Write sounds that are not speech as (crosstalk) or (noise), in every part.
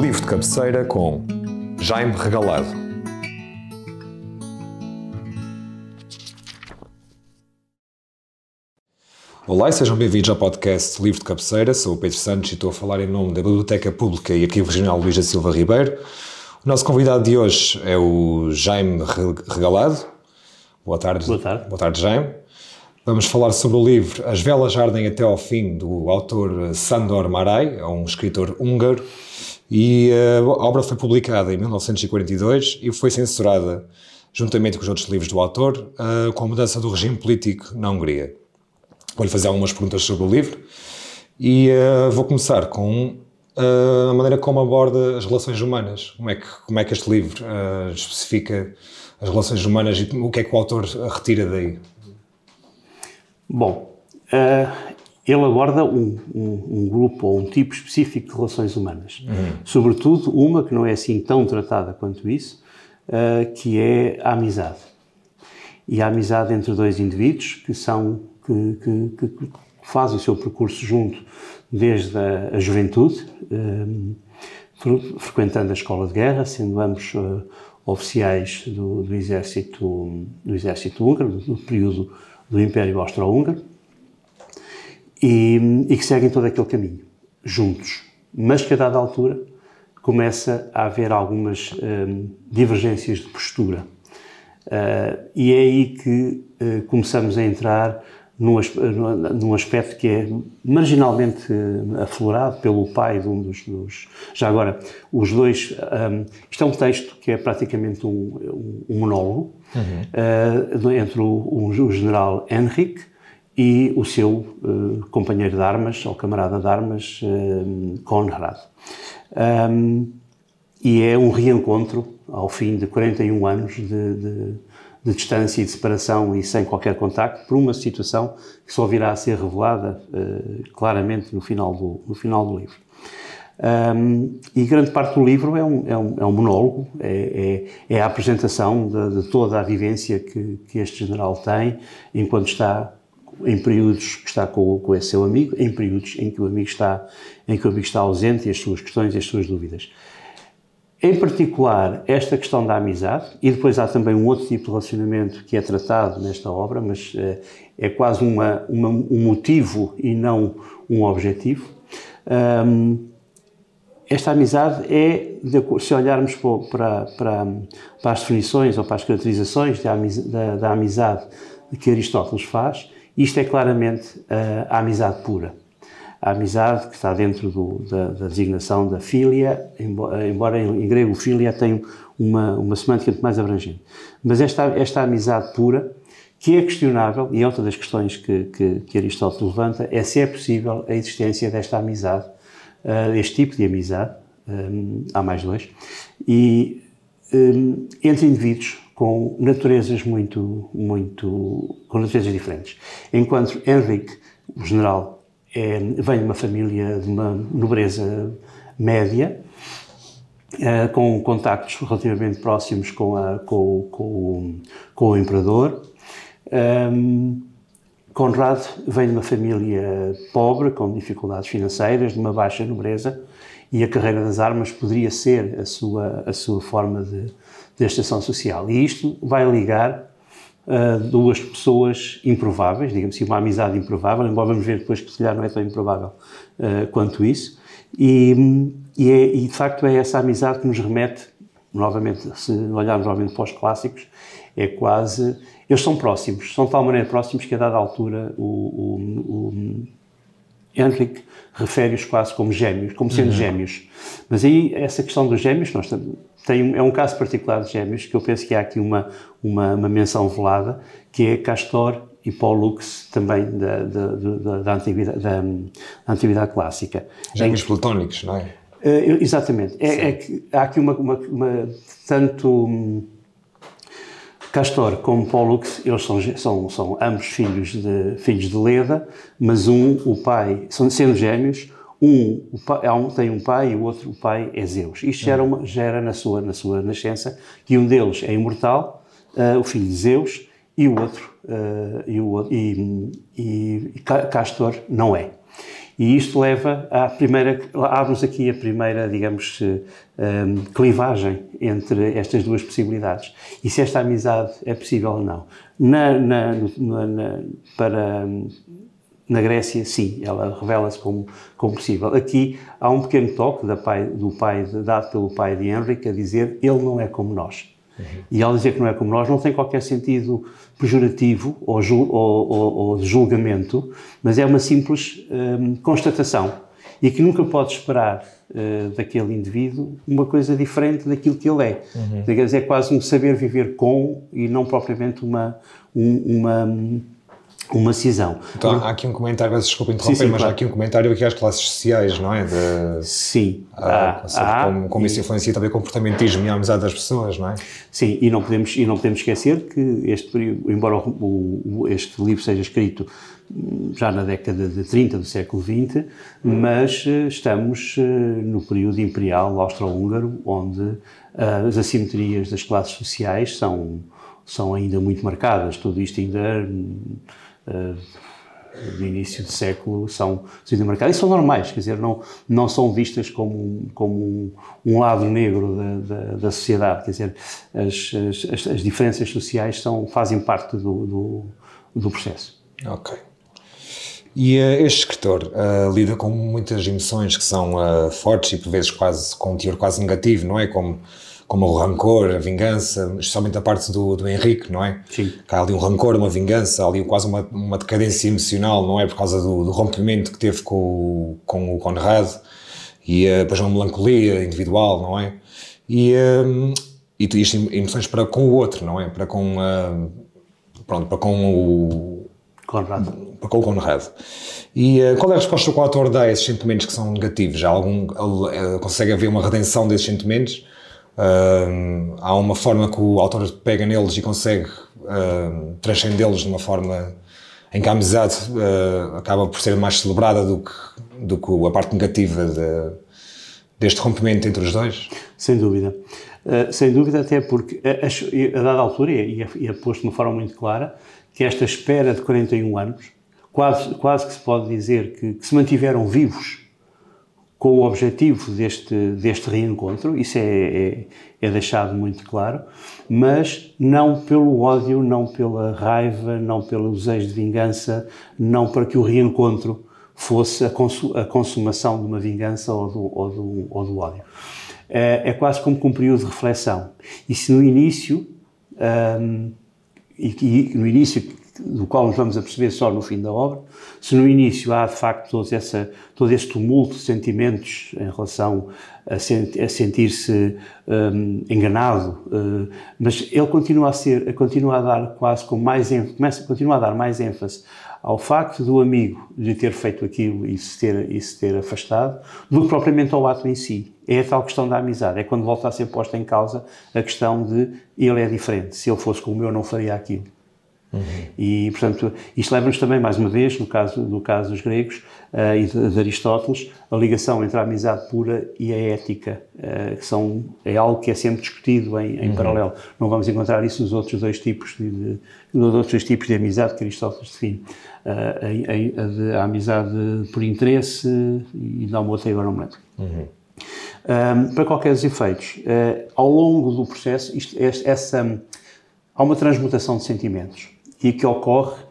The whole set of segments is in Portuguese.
Livro de cabeceira com Jaime Regalado. Olá e sejam bem-vindos ao podcast Livro de Cabeceira. Sou o Pedro Santos e estou a falar em nome da Biblioteca Pública e Arquivo Regional Luís da Silva Ribeiro. O nosso convidado de hoje é o Jaime Regalado. Boa tarde. Boa tarde. Boa tarde, Jaime. Vamos falar sobre o livro As Velas Ardem até ao Fim, do autor Sandor Marai, é um escritor húngaro, e eh, a obra foi publicada em 1942 e foi censurada, juntamente com os outros livros do autor, eh, com a mudança do regime político na Hungria. Vou-lhe fazer algumas perguntas sobre o livro e uh, vou começar com a maneira como aborda as relações humanas. Como é que, como é que este livro especifica as relações humanas e o que é que o autor retira daí? Bom, ele aborda um, um, um, grupo ou um tipo específico de relações humanas. Uhum. Sobretudo uma que não é assim tão tratada quanto isso, uh, que é a amizade. E a amizade entre dois indivíduos que são que, que, que fazem o seu percurso junto desde a, a juventude, um, eh, frequentando a escola de guerra, sendo ambos uh, oficiais do, do, exército do exército húngaro, do período do Império Austro-Húngaro, e, e, que seguem todo aquele caminho, juntos. Mas que a dada altura começa a haver algumas um, divergências de postura. Uh, e é aí que uh, começamos a entrar num, num, aspecto que é marginalmente uh, aflorado pelo pai de um dos. dos já agora, os dois. Um, isto é um texto que é praticamente um, um, um monólogo uhum. uh, entre o, o, general Henrique e o seu uh, companheiro de armas, ou camarada de armas, Conrad. Um, e é um reencontro ao fim de 41 anos de, de de distância e de separação e sem qualquer contacto, por uma situação que só virá a ser revelada uh, claramente no final do, no final do livro. Um, e grande parte do livro é um, é um, é um monólogo, é, é, é, a apresentação de, de, toda a vivência que, que este general tem enquanto está em períodos que está com, com esse seu amigo, em períodos em que o amigo está, em que o amigo está ausente e as suas questões e as suas dúvidas. Em particular, esta questão da amizade, e depois há também um outro tipo de relacionamento que é tratado nesta obra, mas é, é quase uma, uma, um motivo e não um objetivo. Um, esta amizade é, se olharmos para, para, para, as definições ou para as caracterizações da, da amizade que Aristóteles faz, isto é claramente a, a amizade pura a amizade que está dentro do, da, da, designação da filia, embora, embora em, grego filia tenha uma, uma semântica muito mais abrangente. Mas esta, esta amizade pura, que é questionável, e é outra das questões que, que, que Aristóteles levanta, é se é possível a existência desta amizade, uh, este tipo de amizade, um, há mais dois, e um, entre indivíduos com naturezas muito, muito, com naturezas diferentes. Enquanto Henrique, o general é, vem de uma família de uma nobreza média, é, com contactos relativamente próximos com, a, com, com, com o imperador. Um, Conrad vem de uma família pobre, com dificuldades financeiras, de uma baixa nobreza, e a carreira das armas poderia ser a sua, a sua forma de, de estação social. E isto vai ligar uh, duas pessoas improváveis, digamos assim, uma amizade improvável, embora vamos ver depois que se calhar não é tão improvável uh, quanto isso. E, e, é, e, de facto é essa amizade que nos remete, novamente, se olharmos novamente para os clássicos, é quase. Eles são próximos, são de tal maneira próximos que a dada altura o, o, o Henrique refere-os quase como gêmeos, como sendo uhum. gêmeos. Mas aí, essa questão dos gêmeos, nós tem, é um caso particular de gêmeos que eu penso que há aqui uma, uma, uma menção velada, que é Castor e Pollux também da, da, da, da, antiguidade, da, da antiguidade clássica. Gêmeos platónicos, não é? Uh, exatamente. É, é, que há aqui uma, uma, uma tanto um, Castor como Pollux, eles são, são, são ambos filhos de, filhos de Leda, mas um, o pai, são, sendo gêmeos, um, pai, um, tem um pai e o outro o pai é Zeus. Isto já era, uma, já era na, sua, na sua nascença, que um deles é imortal, uh, o filho de Zeus, e o outro, uh, e, o, e, e, Castor não é. E isto leva à primeira, abre-nos aqui a primeira, digamos, um, clivagem entre estas duas possibilidades. E se esta amizade é possível ou não. Na, na, na, para, na Grécia, sim, ela revela-se como, como possível. Aqui há um pequeno toque da pai, do pai, dado pelo pai de Henrique a dizer ele não é como nós. Uhum. E ao dizer que não é como nós, não tem qualquer sentido pejorativo ou, ou, ou, ou de julgamento, mas é uma simples um, constatação. E que nunca pode esperar uh, daquele indivíduo uma coisa diferente daquilo que ele é. Uhum. É quase um saber viver com e não propriamente uma, um, uma uma cisão. Então há aqui um comentário, desculpa interromper, sim, sim, mas claro. há aqui um comentário aqui às classes sociais, não é? De, sim. A, há, como, como e, isso influencia também o comportamentismo e a amizade das pessoas, não é? Sim, e não podemos, e não podemos esquecer que este período, embora o, o, este livro seja escrito hum, já na década de 30 do século XX, mas eh, estamos eh, no período imperial austro-húngaro, onde eh, as assimetrias das classes sociais são, são ainda muito marcadas. Tudo isto ainda uh, do início do século são marcadas e são normais, quer dizer, não, não são vistas como, como um, um lado negro da, da, da, sociedade, quer dizer, as, as, as, diferenças sociais são, fazem parte do, do, do processo. Ok. E uh, este escritor uh, lida com muitas emoções que são uh, fortes e por vezes quase com um teor quase negativo, não é? Como como o rancor, a vingança, especialmente a parte do, do Henrique, não é? Sim. Há ali um rancor, uma vingança, ali quase uma, uma decadência emocional, não é? Por causa do, do rompimento que teve com, com o Conrad e uh, depois uma melancolia individual, não é? E, um, e isto emoções para com o outro, não é? Para com, uh, pronto, para com o... Conrad. Para com o Conrad. E uh, qual é a resposta que o autor dá a esses sentimentos que são negativos? Já algum, ele, consegue haver uma redenção desses sentimentos? Há uma forma que o autor pega neles e consegue uh, transcendê-los de uma forma em que a amizade uh, acaba por ser mais celebrada do que, do que a parte negativa de, deste rompimento entre os dois? Sem dúvida. Uh, sem dúvida, até porque a, a, dada altura, e é, é posto de uma forma muito clara, que esta espera de 41 anos, quase, quase que se pode dizer que, que se mantiveram vivos com o objetivo deste, deste reencontro, isso é, é, é, deixado muito claro, mas não pelo ódio, não pela raiva, não pelo desejo de vingança, não para que o reencontro fosse a, consu, a consumação de uma vingança ou do, ou do, ou do ódio. É, é, quase como um período de reflexão. E se no início, um, e, e no início do qual nos vamos a perceber só no fim da obra, se no início há de facto todo, essa, todo esse tumulto de sentimentos em relação a, sent, a sentir-se um, enganado, uh, mas ele continua a ser, continua a dar quase com mais, começa, continua a dar mais ênfase ao facto do amigo lhe ter feito aquilo e se ter, e se ter afastado, do que propriamente ao ato em si. É a tal questão da amizade, é quando volta a ser posta em causa a questão de ele é diferente, se ele fosse como eu não faria aquilo. Uhum. E, portanto, isto leva-nos também, mais uma vez, no caso, no caso dos gregos uh, e de, de, Aristóteles, a ligação entre a amizade pura e a ética, uh, que são, é algo que é sempre discutido em, em uhum. paralelo. Não vamos encontrar isso nos outros dois tipos de, de nos outros dois tipos de amizade que Aristóteles define. Uh, a, a, a, amizade por interesse e dá uma outra, agora não me lembro. Uhum. Um, para qualquer dos efeitos, ao longo do processo, isto, essa, há uma transmutação de sentimentos e que ocorre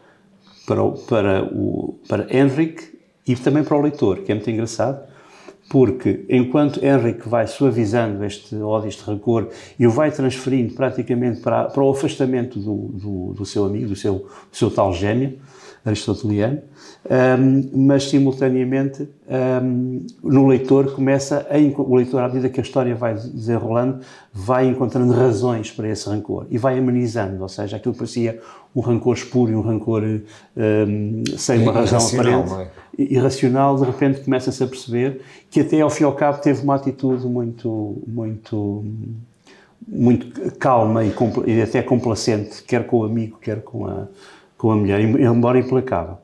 para, o, para, o, para Henrique e também para o leitor, que é muito engraçado, porque enquanto Henrique vai suavizando este ódio, este rancor, e o vai transferindo praticamente para, para o afastamento do, do, do seu amigo, do seu, do seu tal gêmeo, aristoteliano, um, mas simultaneamente um, no leitor começa a, o leitor à medida que a história vai desenrolando vai encontrando razões para esse rancor e vai amenizando, ou seja, aquilo parecia um rancor espúrio, um rancor um, sem uma razão aparente, é? irracional, de repente começa-se a perceber que até ao fim e ao cabo teve uma atitude muito, muito, muito calma e, e até complacente, quer com o amigo, quer com a, com a mulher, embora implacável.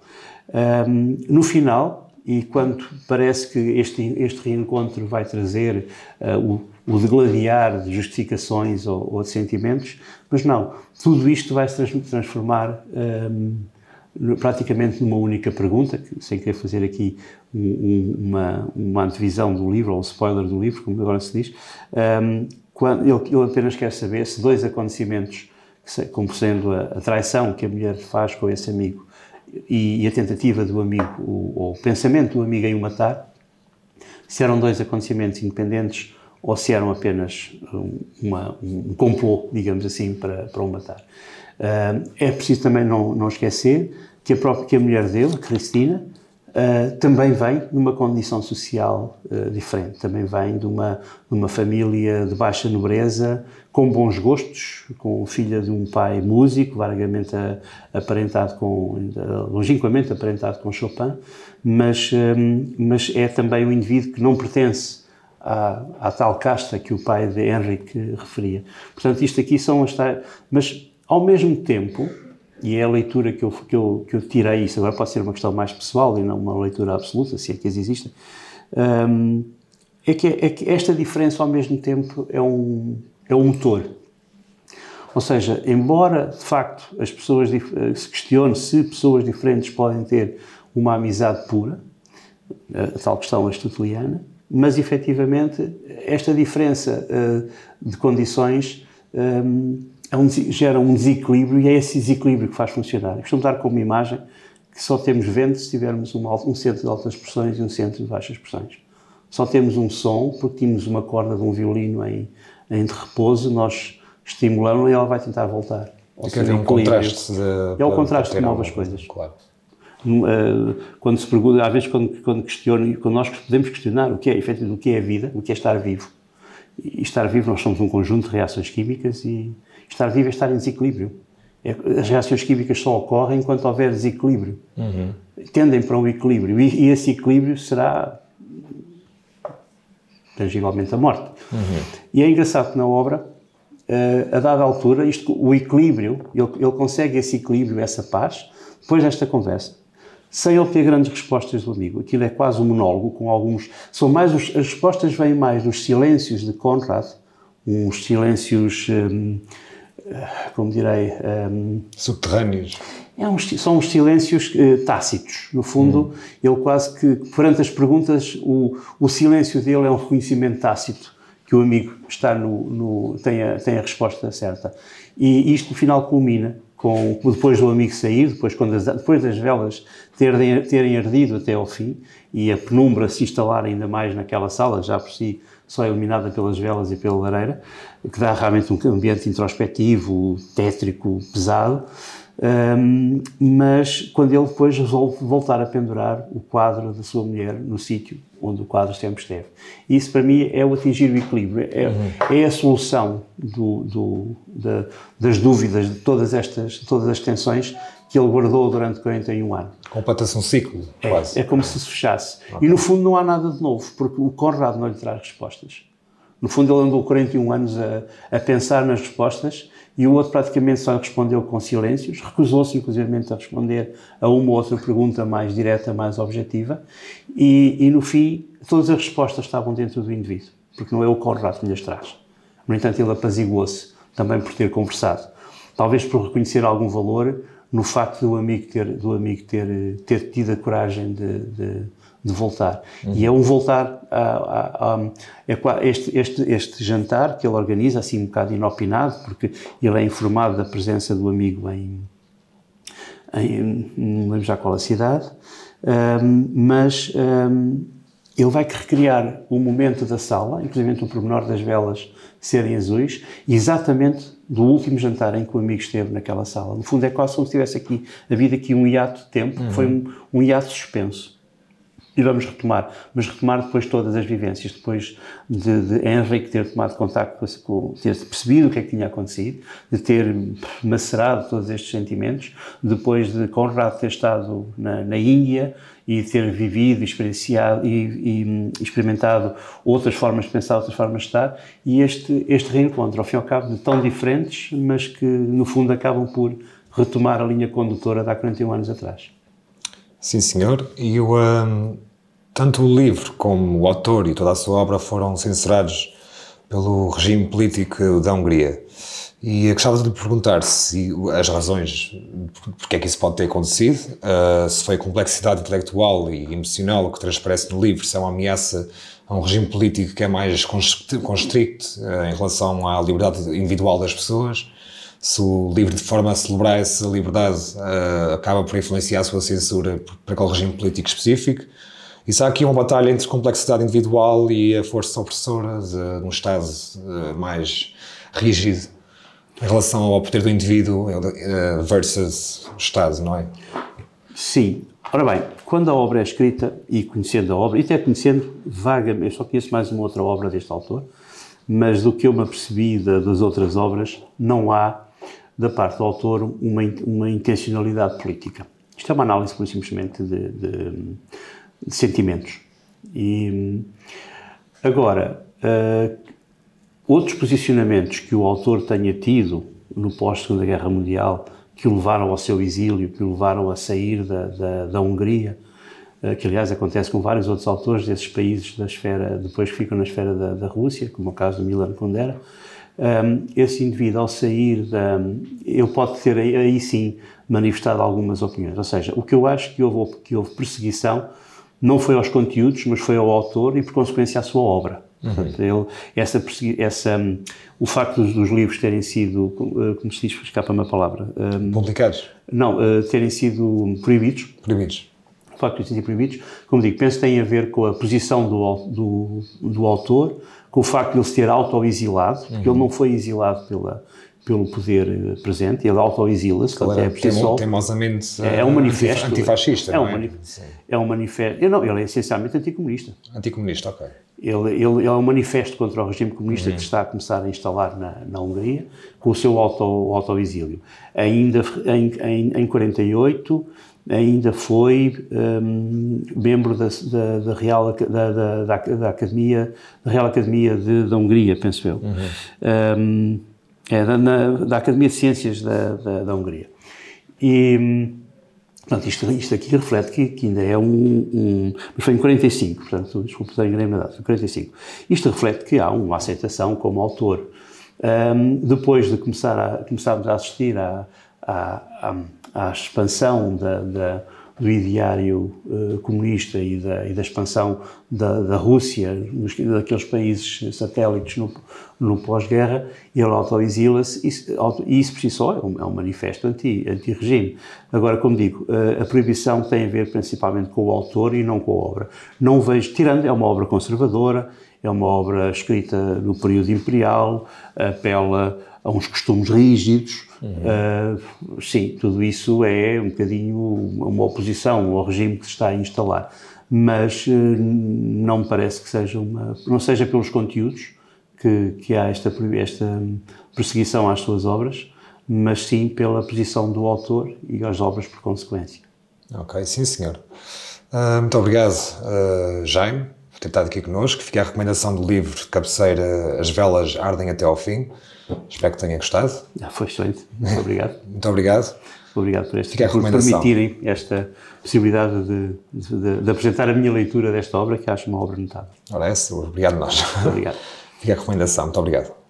Um, no final, e quando parece que este, este reencontro vai trazer uh, o, o degladiar de justificações ou, ou, de sentimentos, mas não, tudo isto vai se transformar um, praticamente numa única pergunta, sem querer fazer aqui um, uma, uma antevisão do livro, ou um spoiler do livro, como agora se diz, um, quando, ele, ele, apenas quer saber se dois acontecimentos, como sendo a, traição que a mulher faz com esse amigo e, a tentativa do amigo, ou o pensamento do amigo em o matar, se eram dois acontecimentos independentes ou se eram apenas uma, um complô, digamos assim, para, para o matar. Uh, é preciso também não, não esquecer que a própria que a mulher dele, Cristina, uh, também vem de uma condição social uh, diferente, também vem de uma, de uma família de baixa nobreza, com bons gostos, com filha de um pai músico, largamente aparentado com, longínquamente aparentado com Chopin, mas, um, mas é também um indivíduo que não pertence à, à, tal casta que o pai de Henrique referia. Portanto, isto aqui são as. Mas, ao mesmo tempo, e é a leitura que eu, que eu, que eu tirei, isso agora pode ser uma questão mais pessoal e não uma leitura absoluta, se é que existem, um, é, que, é que esta diferença, ao mesmo tempo, é um, é um motor. Ou seja, embora, de facto, as pessoas se questionem se pessoas diferentes podem ter uma amizade pura, a tal questão aristoteliana, mas efetivamente esta diferença uh, de condições um, é um, gera um desequilíbrio e é esse desequilíbrio que faz funcionar. Eu costumo dar como imagem que só temos vento se tivermos uma, um centro de altas pressões e um centro de baixas pressões. Só temos um som porque tínhamos uma corda de um violino em, em repouso, nós estimulamos e ela vai tentar voltar. Ou seja, um contraste de, É o contraste de novas coisas. Claro. Eh, quando se pergunta, às vezes quando, quando questiona, quando nós podemos questionar o que é, efetivamente, o que é a vida, o que é estar vivo. E estar vivo, nós somos um conjunto de reações químicas e estar vivo é estar em desequilíbrio. É, as reações químicas só ocorrem enquanto houver desequilíbrio. Uhum. Tendem para um equilíbrio e, e, esse equilíbrio será tangivelmente a morte. Uhum. E é engraçado que na obra, eh, a dada altura, isto, o equilíbrio, ele, ele consegue esse equilíbrio, essa paz, depois desta conversa sem ele ter grandes respostas do amigo. Aquilo é quase um monólogo com alguns. São mais os, as respostas vêm mais dos silêncios de Conrad, uns silêncios, hum, como direi, hum, subterrâneos. É uns, são os silêncios uh, tácitos. No fundo, hum. ele quase que, perante as perguntas, o, o silêncio dele é um reconhecimento tácito que o amigo está no, no tem, a, tem a resposta certa. E isto, no final, culmina com, depois do amigo sair, depois, quando as, depois das velas terem, terem ardido até ao fim e a penumbra se instalar ainda mais naquela sala, já por si só iluminada pelas velas e pela lareira, que dá realmente um ambiente introspectivo, tétrico, pesado. Um, mas quando ele depois resolve voltar a pendurar o quadro da sua mulher no sítio onde o quadro sempre esteve. Isso para mim é o atingir o equilíbrio, é, uhum. é a solução do, do, da, das dúvidas, de todas estas todas as tensões que ele guardou durante 41 anos. Completa-se um ciclo, é, quase. É como se se fechasse. Okay. E no fundo não há nada de novo, porque o Conrado não lhe traz respostas. No fundo ele andou 41 anos a, a pensar nas respostas e o outro praticamente só respondeu com silêncios, recusou-se inclusive a responder a uma ou outra pergunta mais direta, mais objetiva, e, e, no fim todas as respostas estavam dentro do indivíduo, porque não é o Conrado que lhes traz. No entanto, ele apaziguou-se também por ter conversado, talvez por reconhecer algum valor no facto do amigo ter, do amigo ter, ter tido a coragem de, de de voltar. Uhum. E é um voltar a, a, a, é este, este, este jantar que ele organiza, assim um bocado inopinado, porque ele é informado da presença do amigo em, em não lembro já qual a cidade, um, mas um, ele vai recriar o momento da sala, inclusive o pormenor das velas serem azuis, exatamente do último jantar em que o amigo esteve naquela sala. No fundo é quase como se tivesse aqui havido aqui um hiato de tempo, uhum. que foi um, um hiato suspenso e vamos retomar, mas retomar depois todas as vivências, depois de, de Henrique ter tomado contato com, ter percebido o que é que tinha acontecido, de ter macerado todos estes sentimentos, depois de Conrad ter estado na, na Índia e ter vivido, experienciado e, e, experimentado outras formas de pensar, outras formas de estar, e este, este reencontro, ao fim e ao cabo, de tão diferentes, mas que no fundo acabam por retomar a linha condutora de há 41 anos atrás. Sim, senhor. E o, um, tanto o livro como o autor e toda a sua obra foram censurados pelo regime político da Hungria. E gostava de lhe perguntar se as razões porque é que isso pode ter acontecido, uh, se foi a complexidade intelectual e emocional que transparece no livro, se é uma ameaça a um regime político que é mais constricto uh, em relação à liberdade individual das pessoas, se o livro, de forma a celebrar essa liberdade, uh, acaba por influenciar a sua censura para aquele regime político específico, se há aqui uma batalha entre complexidade individual e a força opressora de, de um Estado mais rígido em relação ao poder do indivíduo eh, versus o Estado, não é? Sim. Ora bem, quando a obra é escrita e conhecendo a obra, e até conhecendo vagamente, eu só conheço mais uma outra obra deste autor, mas do que eu me apercebi das outras obras, não há, da parte do autor, uma, uma intencionalidade política. Isto é uma análise, por simplesmente, de, de, de sentimentos. E, agora, uh, Outros posicionamentos que o autor tenha tido no pós-Segunda Guerra Mundial, que o levaram ao seu exílio, que o levaram a sair da, da, da Hungria, eh, que aliás acontece com vários outros autores desses países da esfera, depois que ficam na esfera da, da Rússia, como o caso do Milan Kundera, um, esse indivíduo ao sair da, eu pode ter aí, aí, sim manifestado algumas opiniões, ou seja, o que eu acho que houve, que houve perseguição não foi aos conteúdos, mas foi ao autor e por consequência à sua obra. Portanto, ele, essa, essa, um, o facto dos, dos, livros terem sido, uh, como se diz, escapa-me a palavra. Um, Publicados? Não, uh, terem sido proibidos. Proibidos. O facto de serem proibidos, como digo, penso que tem a ver com a posição do, do, do autor, com o facto de ele se ter auto-exilado, uhum. porque ele não foi exilado pela, pelo poder eh, presente, ele auto-exila-se, ele é si Teimosamente é, é um manifesto. Antifascista, é um, é? é um manifesto. Não, ele é essencialmente anticomunista. Anticomunista, ok. Ele, ele, é um manifesto contra o regime comunista uhum. que está a começar a instalar na, na Hungria, com o seu auto-exílio. Auto ainda em, em, em 48, ainda foi um, membro da, da, da Real, da, da, da, Academia, da Real Academia de, da Hungria, penso eu. Uhum. Um, é, da, na, da Academia de Ciências da, da, da Hungria. E, hum, Portanto, isto, isto aqui reflete que, que ainda é um, um, Mas foi em 45, portanto, desculpe, estar enganei na data, 45. Isto reflete que há uma aceitação como autor. Um, depois de começar a, começarmos a assistir à expansão da, da do ideário uh, comunista e da, e da expansão da, da, Rússia, nos, daqueles países satélites no, no pós-guerra, ele auto-exila-se e isso por si só é um, é um manifesto anti-regime. Anti Agora, como digo, uh, a proibição tem a ver principalmente com o autor e não com a obra. Não vejo, tirando, é uma obra conservadora, é uma obra escrita no período imperial, apela a uns costumes rígidos. Uhum. Uh, sim, tudo isso é um bocadinho uma oposição ao regime que se está a instalar. Mas uh, não me parece que seja uma. não seja pelos conteúdos que, que há esta, esta perseguição às suas obras, mas sim pela posição do autor e às obras por consequência. Ok, sim, senhor. Uh, muito obrigado, Jaime, ter estado aqui connosco. Fica a recomendação do livro de cabeceira As Velas Ardem Até ao Fim Espero que tenha gostado. Ah, foi excelente. Muito obrigado. (laughs) Muito obrigado. Obrigado por, este, por permitirem esta possibilidade de, de, de, apresentar a minha leitura desta obra, que acho uma obra notável. Ora, é, obrigado nós. Muito obrigado. (laughs) Fica a recomendação. Muito obrigado.